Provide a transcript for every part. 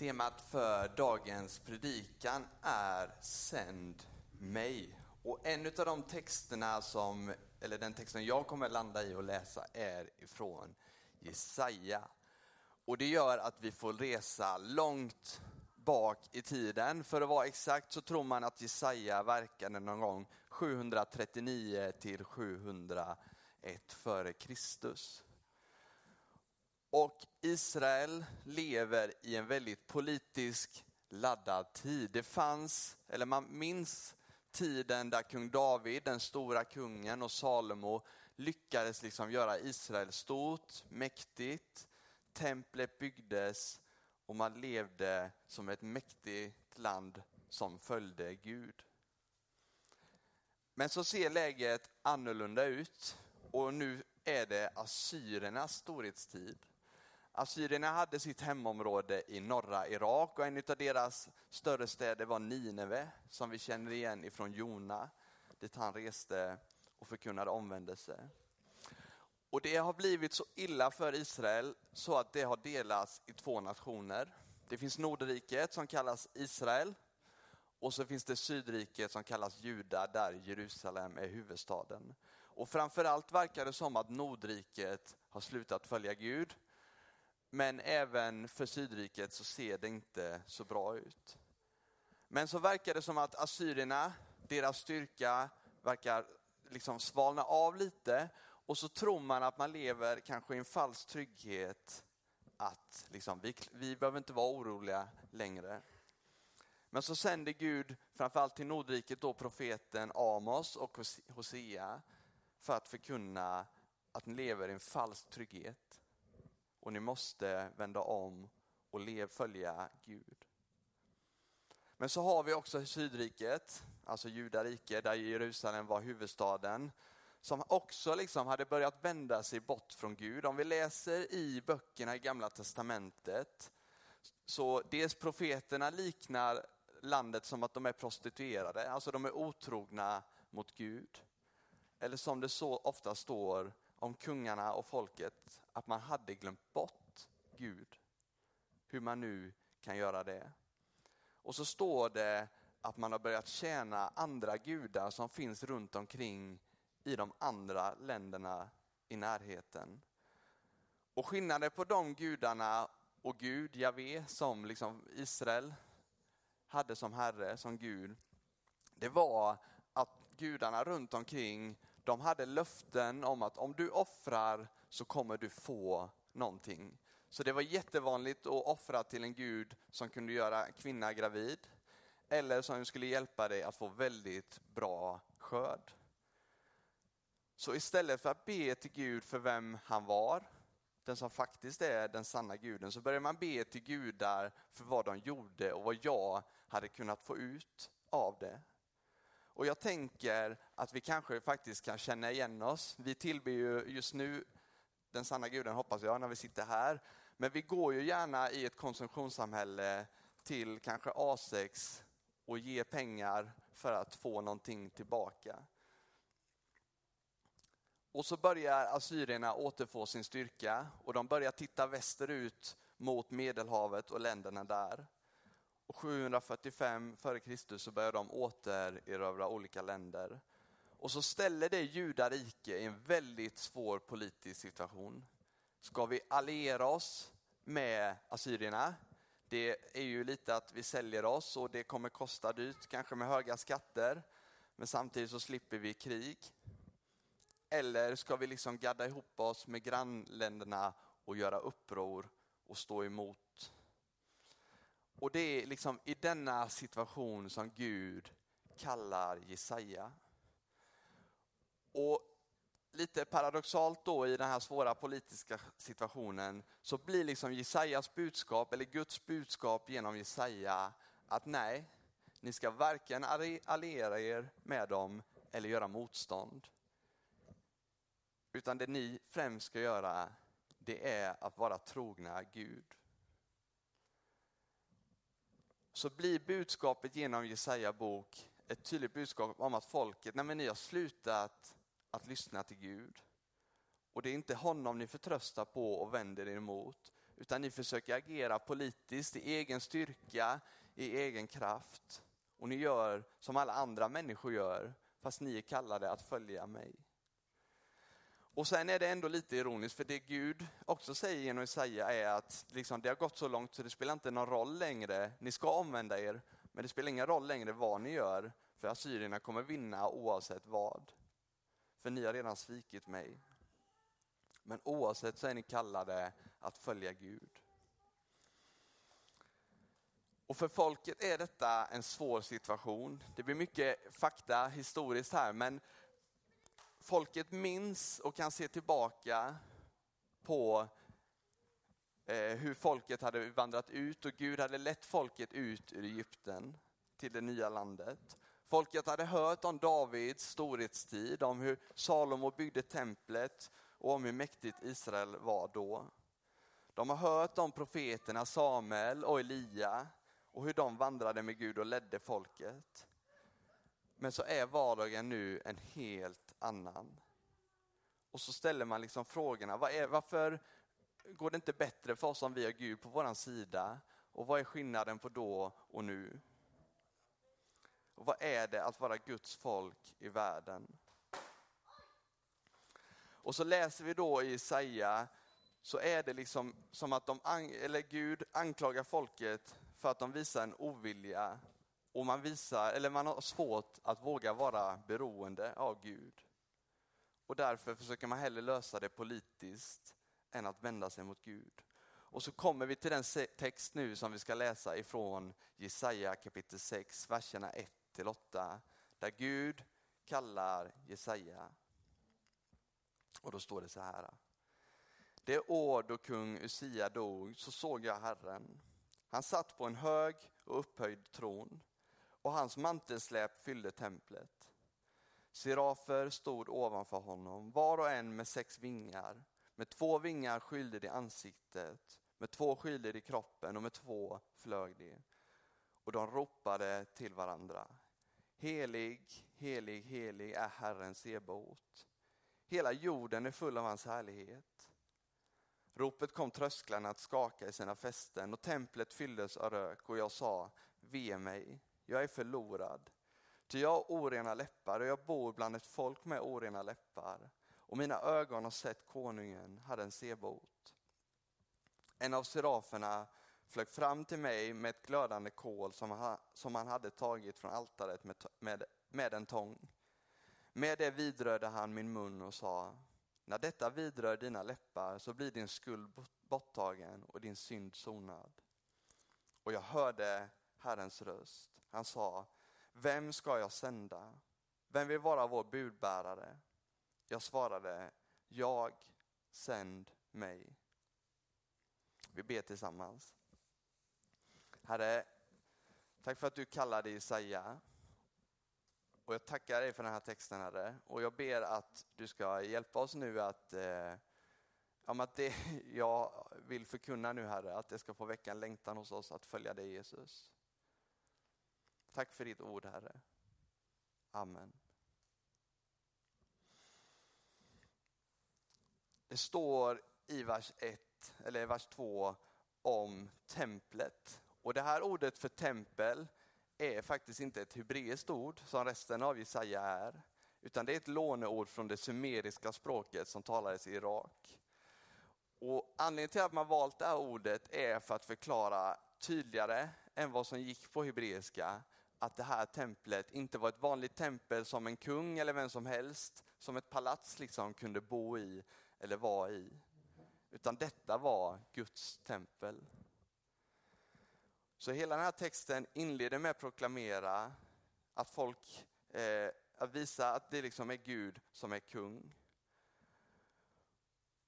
Temat för dagens predikan är Sänd mig. Och en av de texterna som, eller den texten jag kommer landa i och läsa är ifrån Jesaja. Och det gör att vi får resa långt bak i tiden. För att vara exakt så tror man att Jesaja verkade någon gång 739 till 701 före Kristus. Och Israel lever i en väldigt politisk laddad tid. Det fanns, eller man minns tiden där kung David, den stora kungen och Salomo lyckades liksom göra Israel stort, mäktigt. Templet byggdes och man levde som ett mäktigt land som följde Gud. Men så ser läget annorlunda ut och nu är det assyriernas storhetstid. Assyrierna hade sitt hemområde i norra Irak och en av deras större städer var Nineve som vi känner igen ifrån Jona dit han reste och förkunnade omvändelse. Och det har blivit så illa för Israel så att det har delats i två nationer. Det finns Nordriket som kallas Israel och så finns det Sydriket som kallas Juda där Jerusalem är huvudstaden. Och framförallt verkar det som att Nordriket har slutat följa Gud men även för Sydriket så ser det inte så bra ut. Men så verkar det som att assyrierna, deras styrka verkar liksom svalna av lite och så tror man att man lever kanske i en falsk trygghet att liksom, vi, vi behöver inte vara oroliga längre. Men så sänder Gud, framförallt till Nordriket, då profeten Amos och Hosea för att förkunna att ni lever i en falsk trygghet och ni måste vända om och lev, följa Gud. Men så har vi också Sydriket, alltså Judarike, där Jerusalem var huvudstaden, som också liksom hade börjat vända sig bort från Gud. Om vi läser i böckerna i Gamla Testamentet, så dels profeterna liknar landet som att de är prostituerade, alltså de är otrogna mot Gud. Eller som det så ofta står, om kungarna och folket att man hade glömt bort Gud. Hur man nu kan göra det. Och så står det att man har börjat tjäna andra gudar som finns runt omkring i de andra länderna i närheten. Och skillnaden på de gudarna och Gud, Javé, som liksom Israel hade som herre, som Gud, det var att gudarna runt omkring de hade löften om att om du offrar så kommer du få någonting. Så det var jättevanligt att offra till en gud som kunde göra kvinna gravid eller som skulle hjälpa dig att få väldigt bra skörd. Så istället för att be till Gud för vem han var, den som faktiskt är den sanna guden, så börjar man be till gudar för vad de gjorde och vad jag hade kunnat få ut av det. Och jag tänker att vi kanske faktiskt kan känna igen oss. Vi tillber ju just nu den sanna guden hoppas jag när vi sitter här. Men vi går ju gärna i ett konsumtionssamhälle till kanske A6 och ger pengar för att få någonting tillbaka. Och så börjar assyrierna återfå sin styrka och de börjar titta västerut mot Medelhavet och länderna där. Och 745 f.Kr. så börjar de återerövra olika länder. Och så ställer det judarike i en väldigt svår politisk situation. Ska vi alliera oss med assyrierna? Det är ju lite att vi säljer oss och det kommer kosta dyrt, kanske med höga skatter. Men samtidigt så slipper vi krig. Eller ska vi liksom gadda ihop oss med grannländerna och göra uppror och stå emot och det är liksom i denna situation som Gud kallar Jesaja. Och lite paradoxalt då i den här svåra politiska situationen så blir liksom Jesajas budskap, eller Guds budskap genom Jesaja att nej, ni ska varken alliera er med dem eller göra motstånd. Utan det ni främst ska göra, det är att vara trogna Gud så blir budskapet genom Jesaja bok ett tydligt budskap om att folket, nej men ni har slutat att lyssna till Gud. Och det är inte honom ni förtröstar på och vänder er emot, utan ni försöker agera politiskt i egen styrka, i egen kraft. Och ni gör som alla andra människor gör, fast ni är kallade att följa mig. Och sen är det ändå lite ironiskt, för det Gud också säger genom Jesaja är att liksom, det har gått så långt så det spelar inte någon roll längre. Ni ska omvända er, men det spelar ingen roll längre vad ni gör, för assyrierna kommer vinna oavsett vad. För ni har redan svikit mig. Men oavsett så är ni kallade att följa Gud. Och för folket är detta en svår situation. Det blir mycket fakta historiskt här, men folket minns och kan se tillbaka på eh, hur folket hade vandrat ut och Gud hade lett folket ut ur Egypten till det nya landet. Folket hade hört om Davids storhetstid, om hur Salomo byggde templet och om hur mäktigt Israel var då. De har hört om profeterna Samuel och Elia och hur de vandrade med Gud och ledde folket. Men så är vardagen nu en helt annan. Och så ställer man liksom frågorna, vad är, varför går det inte bättre för oss om vi har Gud på vår sida? Och vad är skillnaden på då och nu? Och vad är det att vara Guds folk i världen? Och så läser vi då i Jesaja, så är det liksom som att de, eller Gud anklagar folket för att de visar en ovilja och man, visar, eller man har svårt att våga vara beroende av Gud. Och därför försöker man hellre lösa det politiskt än att vända sig mot Gud. Och så kommer vi till den text nu som vi ska läsa ifrån Jesaja kapitel 6, verserna 1 till 8, där Gud kallar Jesaja. Och då står det så här. Det år då kung Usia dog så såg jag Herren. Han satt på en hög och upphöjd tron och hans mantelsläp fyllde templet. Serafer stod ovanför honom, var och en med sex vingar. Med två vingar skylde de ansiktet, med två skylde de kroppen och med två flög de. Och de ropade till varandra. Helig, helig, helig är Herren Sebaot. Hela jorden är full av hans härlighet. Ropet kom trösklarna att skaka i sina fästen och templet fylldes av rök och jag sa, ve mig, jag är förlorad. Ty jag har orena läppar och jag bor bland ett folk med orena läppar och mina ögon har sett konungen, Herren Sebot. En av seraferna flög fram till mig med ett glödande kol som han, som han hade tagit från altaret med, med, med en tång. Med det vidrörde han min mun och sa, när detta vidrör dina läppar så blir din skuld borttagen och din synd sonad. Och jag hörde Herrens röst. Han sa, vem ska jag sända? Vem vill vara vår budbärare? Jag svarade, jag, sänd mig. Vi ber tillsammans. Herre, tack för att du kallade Jesaja. Och jag tackar dig för den här texten Herre. Och jag ber att du ska hjälpa oss nu att, eh, att det jag vill förkunna nu Herre, att det ska få väcka en längtan hos oss att följa dig Jesus. Tack för ditt ord Herre. Amen. Det står i vers 1, eller vers 2 om templet. Och det här ordet för tempel är faktiskt inte ett hebreiskt ord som resten av Jesaja är. Utan det är ett låneord från det sumeriska språket som talades i Irak. Och anledningen till att man valt det här ordet är för att förklara tydligare än vad som gick på hebreiska att det här templet inte var ett vanligt tempel som en kung eller vem som helst, som ett palats liksom kunde bo i eller vara i. Utan detta var Guds tempel. Så hela den här texten inleder med att proklamera att folk, eh, att visa att det liksom är Gud som är kung.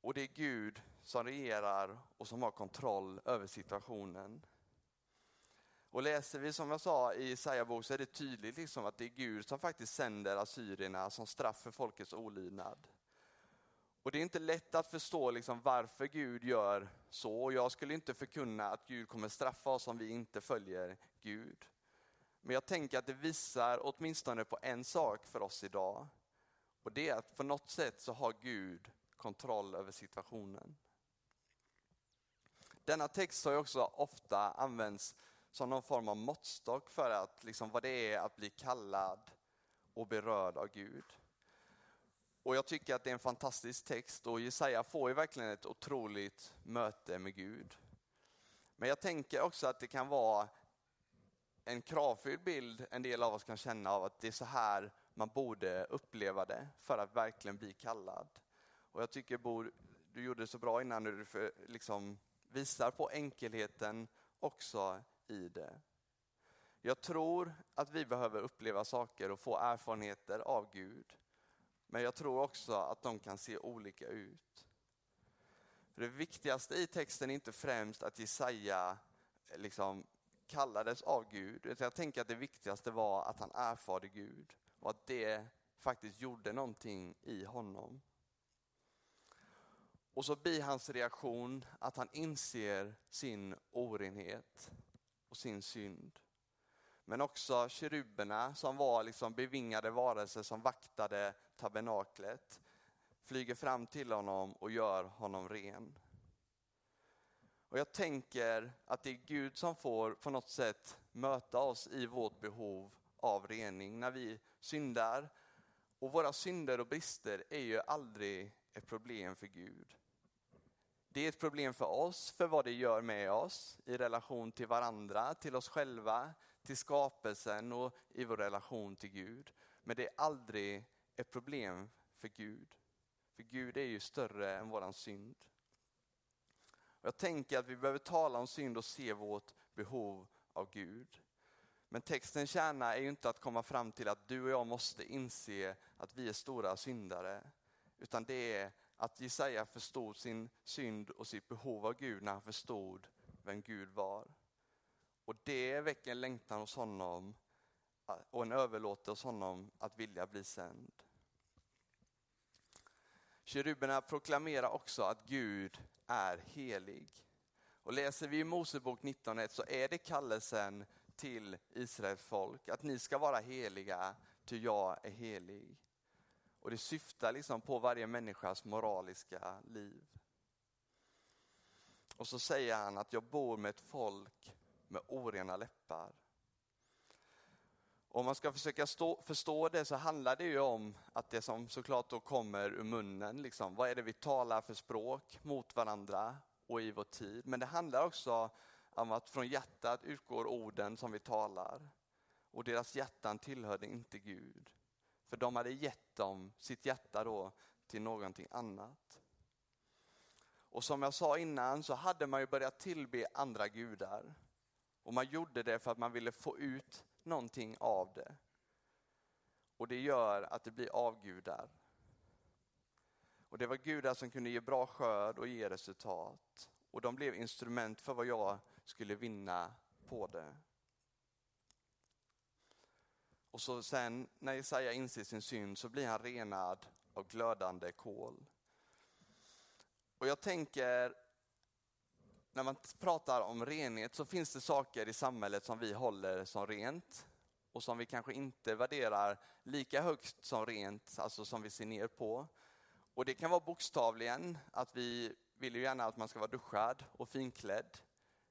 Och det är Gud som regerar och som har kontroll över situationen. Och läser vi som jag sa i Jesaja bok så är det tydligt liksom att det är Gud som faktiskt sänder assyrierna som straff för folkets olydnad. Och det är inte lätt att förstå liksom varför Gud gör så. Jag skulle inte förkunna att Gud kommer straffa oss om vi inte följer Gud. Men jag tänker att det visar åtminstone på en sak för oss idag. Och det är att på något sätt så har Gud kontroll över situationen. Denna text har ju också ofta använts som någon form av måttstock för att, liksom, vad det är att bli kallad och berörd av Gud. Och jag tycker att det är en fantastisk text och Jesaja får ju verkligen ett otroligt möte med Gud. Men jag tänker också att det kan vara en kravfylld bild en del av oss kan känna av att det är så här man borde uppleva det för att verkligen bli kallad. Och jag tycker Bo, du gjorde det så bra innan när du för, liksom visar på enkelheten också i det. Jag tror att vi behöver uppleva saker och få erfarenheter av Gud. Men jag tror också att de kan se olika ut. Det viktigaste i texten är inte främst att Jesaja eh, liksom kallades av Gud. Utan jag tänker att det viktigaste var att han erfarde Gud och att det faktiskt gjorde någonting i honom. Och så blir hans reaktion att han inser sin orenhet och sin synd. Men också keruberna som var liksom bevingade varelser som vaktade tabernaklet flyger fram till honom och gör honom ren. Och jag tänker att det är Gud som får på något sätt möta oss i vårt behov av rening när vi syndar. Och våra synder och brister är ju aldrig ett problem för Gud. Det är ett problem för oss, för vad det gör med oss i relation till varandra, till oss själva, till skapelsen och i vår relation till Gud. Men det är aldrig ett problem för Gud. För Gud är ju större än våran synd. Jag tänker att vi behöver tala om synd och se vårt behov av Gud. Men textens kärna är ju inte att komma fram till att du och jag måste inse att vi är stora syndare. Utan det är att Jesaja förstod sin synd och sitt behov av Gud när han förstod vem Gud var. Och det väcker en längtan hos honom och en överlåtelse hos honom att vilja bli sänd. Keruberna proklamerar också att Gud är helig. Och läser vi i Mosebok 19.1 så är det kallelsen till Israels folk att ni ska vara heliga, ty jag är helig. Och det syftar liksom på varje människas moraliska liv. Och så säger han att jag bor med ett folk med orena läppar. Om man ska försöka stå, förstå det så handlar det ju om att det som såklart då kommer ur munnen, liksom, vad är det vi talar för språk mot varandra och i vår tid. Men det handlar också om att från hjärtat utgår orden som vi talar. Och deras hjärtan tillhörde inte Gud. För de hade gett dem sitt hjärta då till någonting annat. Och som jag sa innan så hade man ju börjat tillbe andra gudar. Och man gjorde det för att man ville få ut någonting av det. Och det gör att det blir avgudar. Och det var gudar som kunde ge bra skörd och ge resultat. Och de blev instrument för vad jag skulle vinna på det. Och så sen när Jesaja inser sin synd så blir han renad av glödande kol. Och jag tänker, när man pratar om renhet så finns det saker i samhället som vi håller som rent och som vi kanske inte värderar lika högt som rent, alltså som vi ser ner på. Och det kan vara bokstavligen att vi vill ju gärna att man ska vara duschad och finklädd.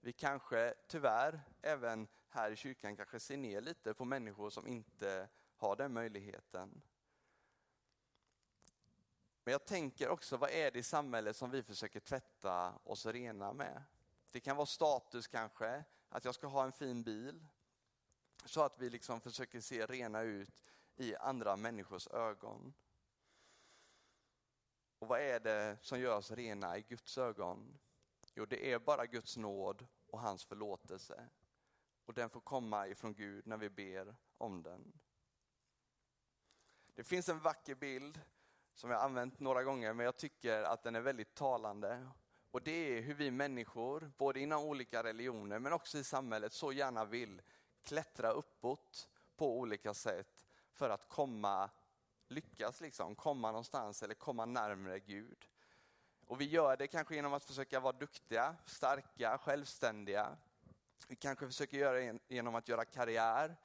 Vi kanske tyvärr även här i kyrkan kanske ser ner lite på människor som inte har den möjligheten. Men jag tänker också, vad är det i samhället som vi försöker tvätta oss rena med? Det kan vara status kanske, att jag ska ha en fin bil. Så att vi liksom försöker se rena ut i andra människors ögon. Och vad är det som gör oss rena i Guds ögon? Jo, det är bara Guds nåd och hans förlåtelse. Och den får komma ifrån Gud när vi ber om den. Det finns en vacker bild som jag använt några gånger, men jag tycker att den är väldigt talande. Och det är hur vi människor, både inom olika religioner men också i samhället, så gärna vill klättra uppåt på olika sätt för att komma, lyckas liksom, komma någonstans eller komma närmre Gud. Och vi gör det kanske genom att försöka vara duktiga, starka, självständiga. Vi kanske försöker göra det genom att göra karriär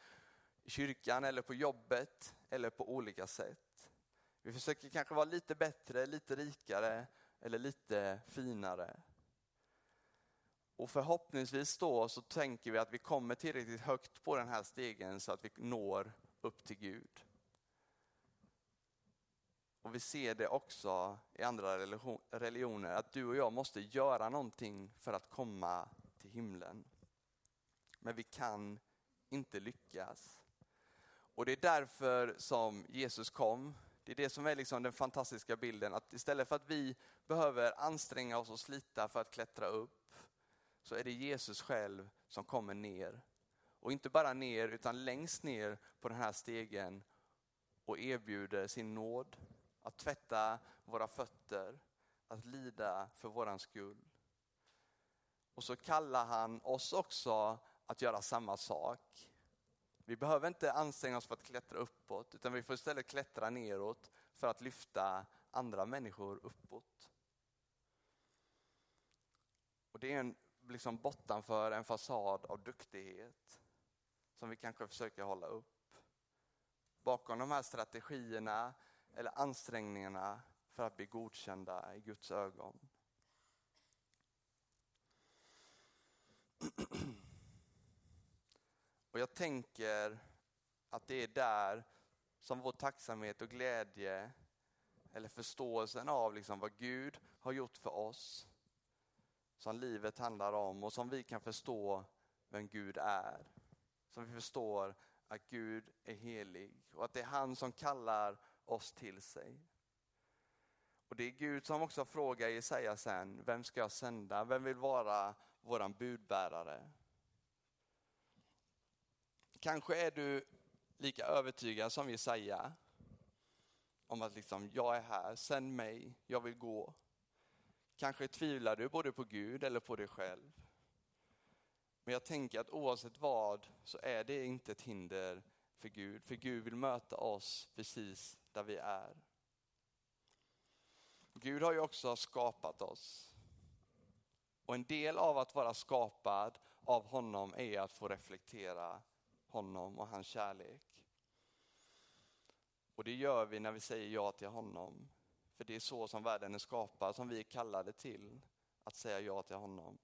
i kyrkan eller på jobbet eller på olika sätt. Vi försöker kanske vara lite bättre, lite rikare eller lite finare. Och förhoppningsvis då så tänker vi att vi kommer tillräckligt högt på den här stegen så att vi når upp till Gud. Och vi ser det också i andra religioner, att du och jag måste göra någonting för att komma till himlen. Men vi kan inte lyckas. Och det är därför som Jesus kom. Det är det som är liksom den fantastiska bilden, att istället för att vi behöver anstränga oss och slita för att klättra upp, så är det Jesus själv som kommer ner. Och inte bara ner, utan längst ner på den här stegen och erbjuder sin nåd, att tvätta våra fötter, att lida för våran skull. Och så kallar han oss också att göra samma sak. Vi behöver inte anstränga oss för att klättra uppåt, utan vi får istället klättra neråt för att lyfta andra människor uppåt. Och Det är en, liksom bortanför en fasad av duktighet som vi kanske försöker hålla upp. Bakom de här strategierna eller ansträngningarna för att bli godkända i Guds ögon. Och jag tänker att det är där som vår tacksamhet och glädje eller förståelsen av liksom vad Gud har gjort för oss, som livet handlar om och som vi kan förstå vem Gud är. Som vi förstår att Gud är helig och att det är han som kallar oss till sig. Och Det är Gud som också frågar Jesaja sen, vem ska jag sända? Vem vill vara våran budbärare? Kanske är du lika övertygad som Jesaja om att liksom, jag är här, sänd mig, jag vill gå. Kanske tvivlar du både på Gud eller på dig själv. Men jag tänker att oavsett vad så är det inte ett hinder för Gud, för Gud vill möta oss precis där vi är. Gud har ju också skapat oss. Och en del av att vara skapad av honom är att få reflektera honom och hans kärlek. Och det gör vi när vi säger ja till honom. För det är så som världen är skapad, som vi är kallade till att säga ja till honom.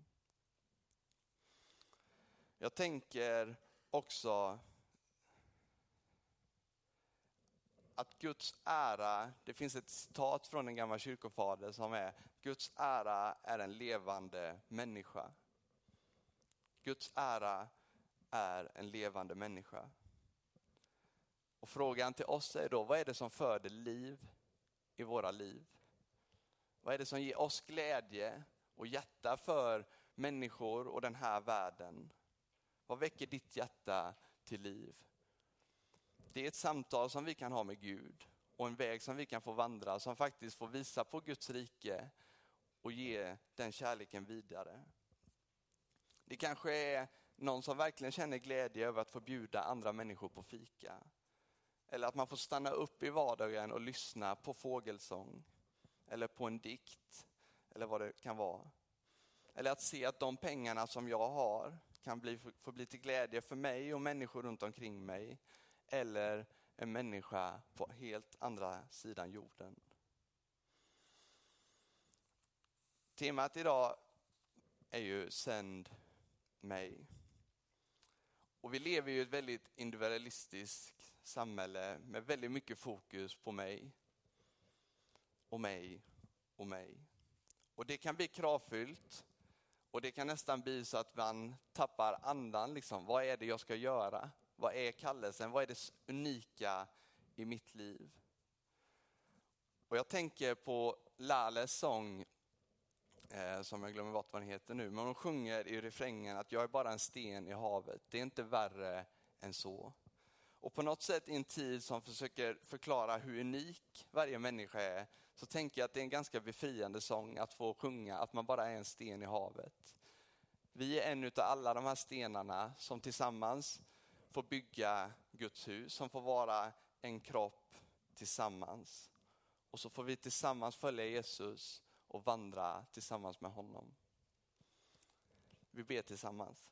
Jag tänker också att Guds ära, det finns ett citat från en gammal kyrkofader som är Guds ära är en levande människa. Guds ära är en levande människa. Och frågan till oss är då, vad är det som föder liv i våra liv? Vad är det som ger oss glädje och hjärta för människor och den här världen? Vad väcker ditt hjärta till liv? Det är ett samtal som vi kan ha med Gud och en väg som vi kan få vandra som faktiskt får visa på Guds rike och ge den kärleken vidare. Det kanske är någon som verkligen känner glädje över att få bjuda andra människor på fika. Eller att man får stanna upp i vardagen och lyssna på fågelsång. Eller på en dikt. Eller vad det kan vara. Eller att se att de pengarna som jag har kan bli, få bli till glädje för mig och människor runt omkring mig. Eller en människa på helt andra sidan jorden. Temat idag är ju Sänd mig. Och vi lever i ett väldigt individualistiskt samhälle med väldigt mycket fokus på mig och mig och mig. Och det kan bli kravfyllt och det kan nästan bli så att man tappar andan. Liksom. Vad är det jag ska göra? Vad är kallelsen? Vad är det unika i mitt liv? Och jag tänker på Lales sång Eh, som jag glömmer bort vad den heter nu, men hon sjunger i refrängen att jag är bara en sten i havet. Det är inte värre än så. Och på något sätt i en tid som försöker förklara hur unik varje människa är, så tänker jag att det är en ganska befriande sång att få sjunga att man bara är en sten i havet. Vi är en av alla de här stenarna som tillsammans får bygga Guds hus, som får vara en kropp tillsammans. Och så får vi tillsammans följa Jesus och vandra tillsammans med honom. Vi ber tillsammans.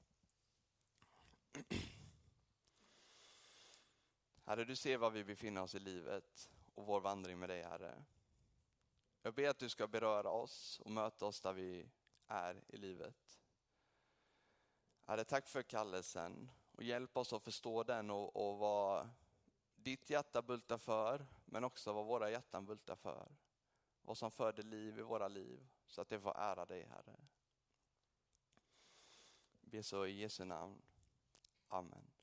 Herre, du ser var vi befinner oss i livet och vår vandring med dig, Herre. Jag ber att du ska beröra oss och möta oss där vi är i livet. Herre, tack för kallelsen och hjälp oss att förstå den och, och vad ditt hjärta bultar för, men också vad våra hjärtan bultar för och som föder liv i våra liv, så att det får ära dig, Herre. Vi ber så i Jesu namn. Amen.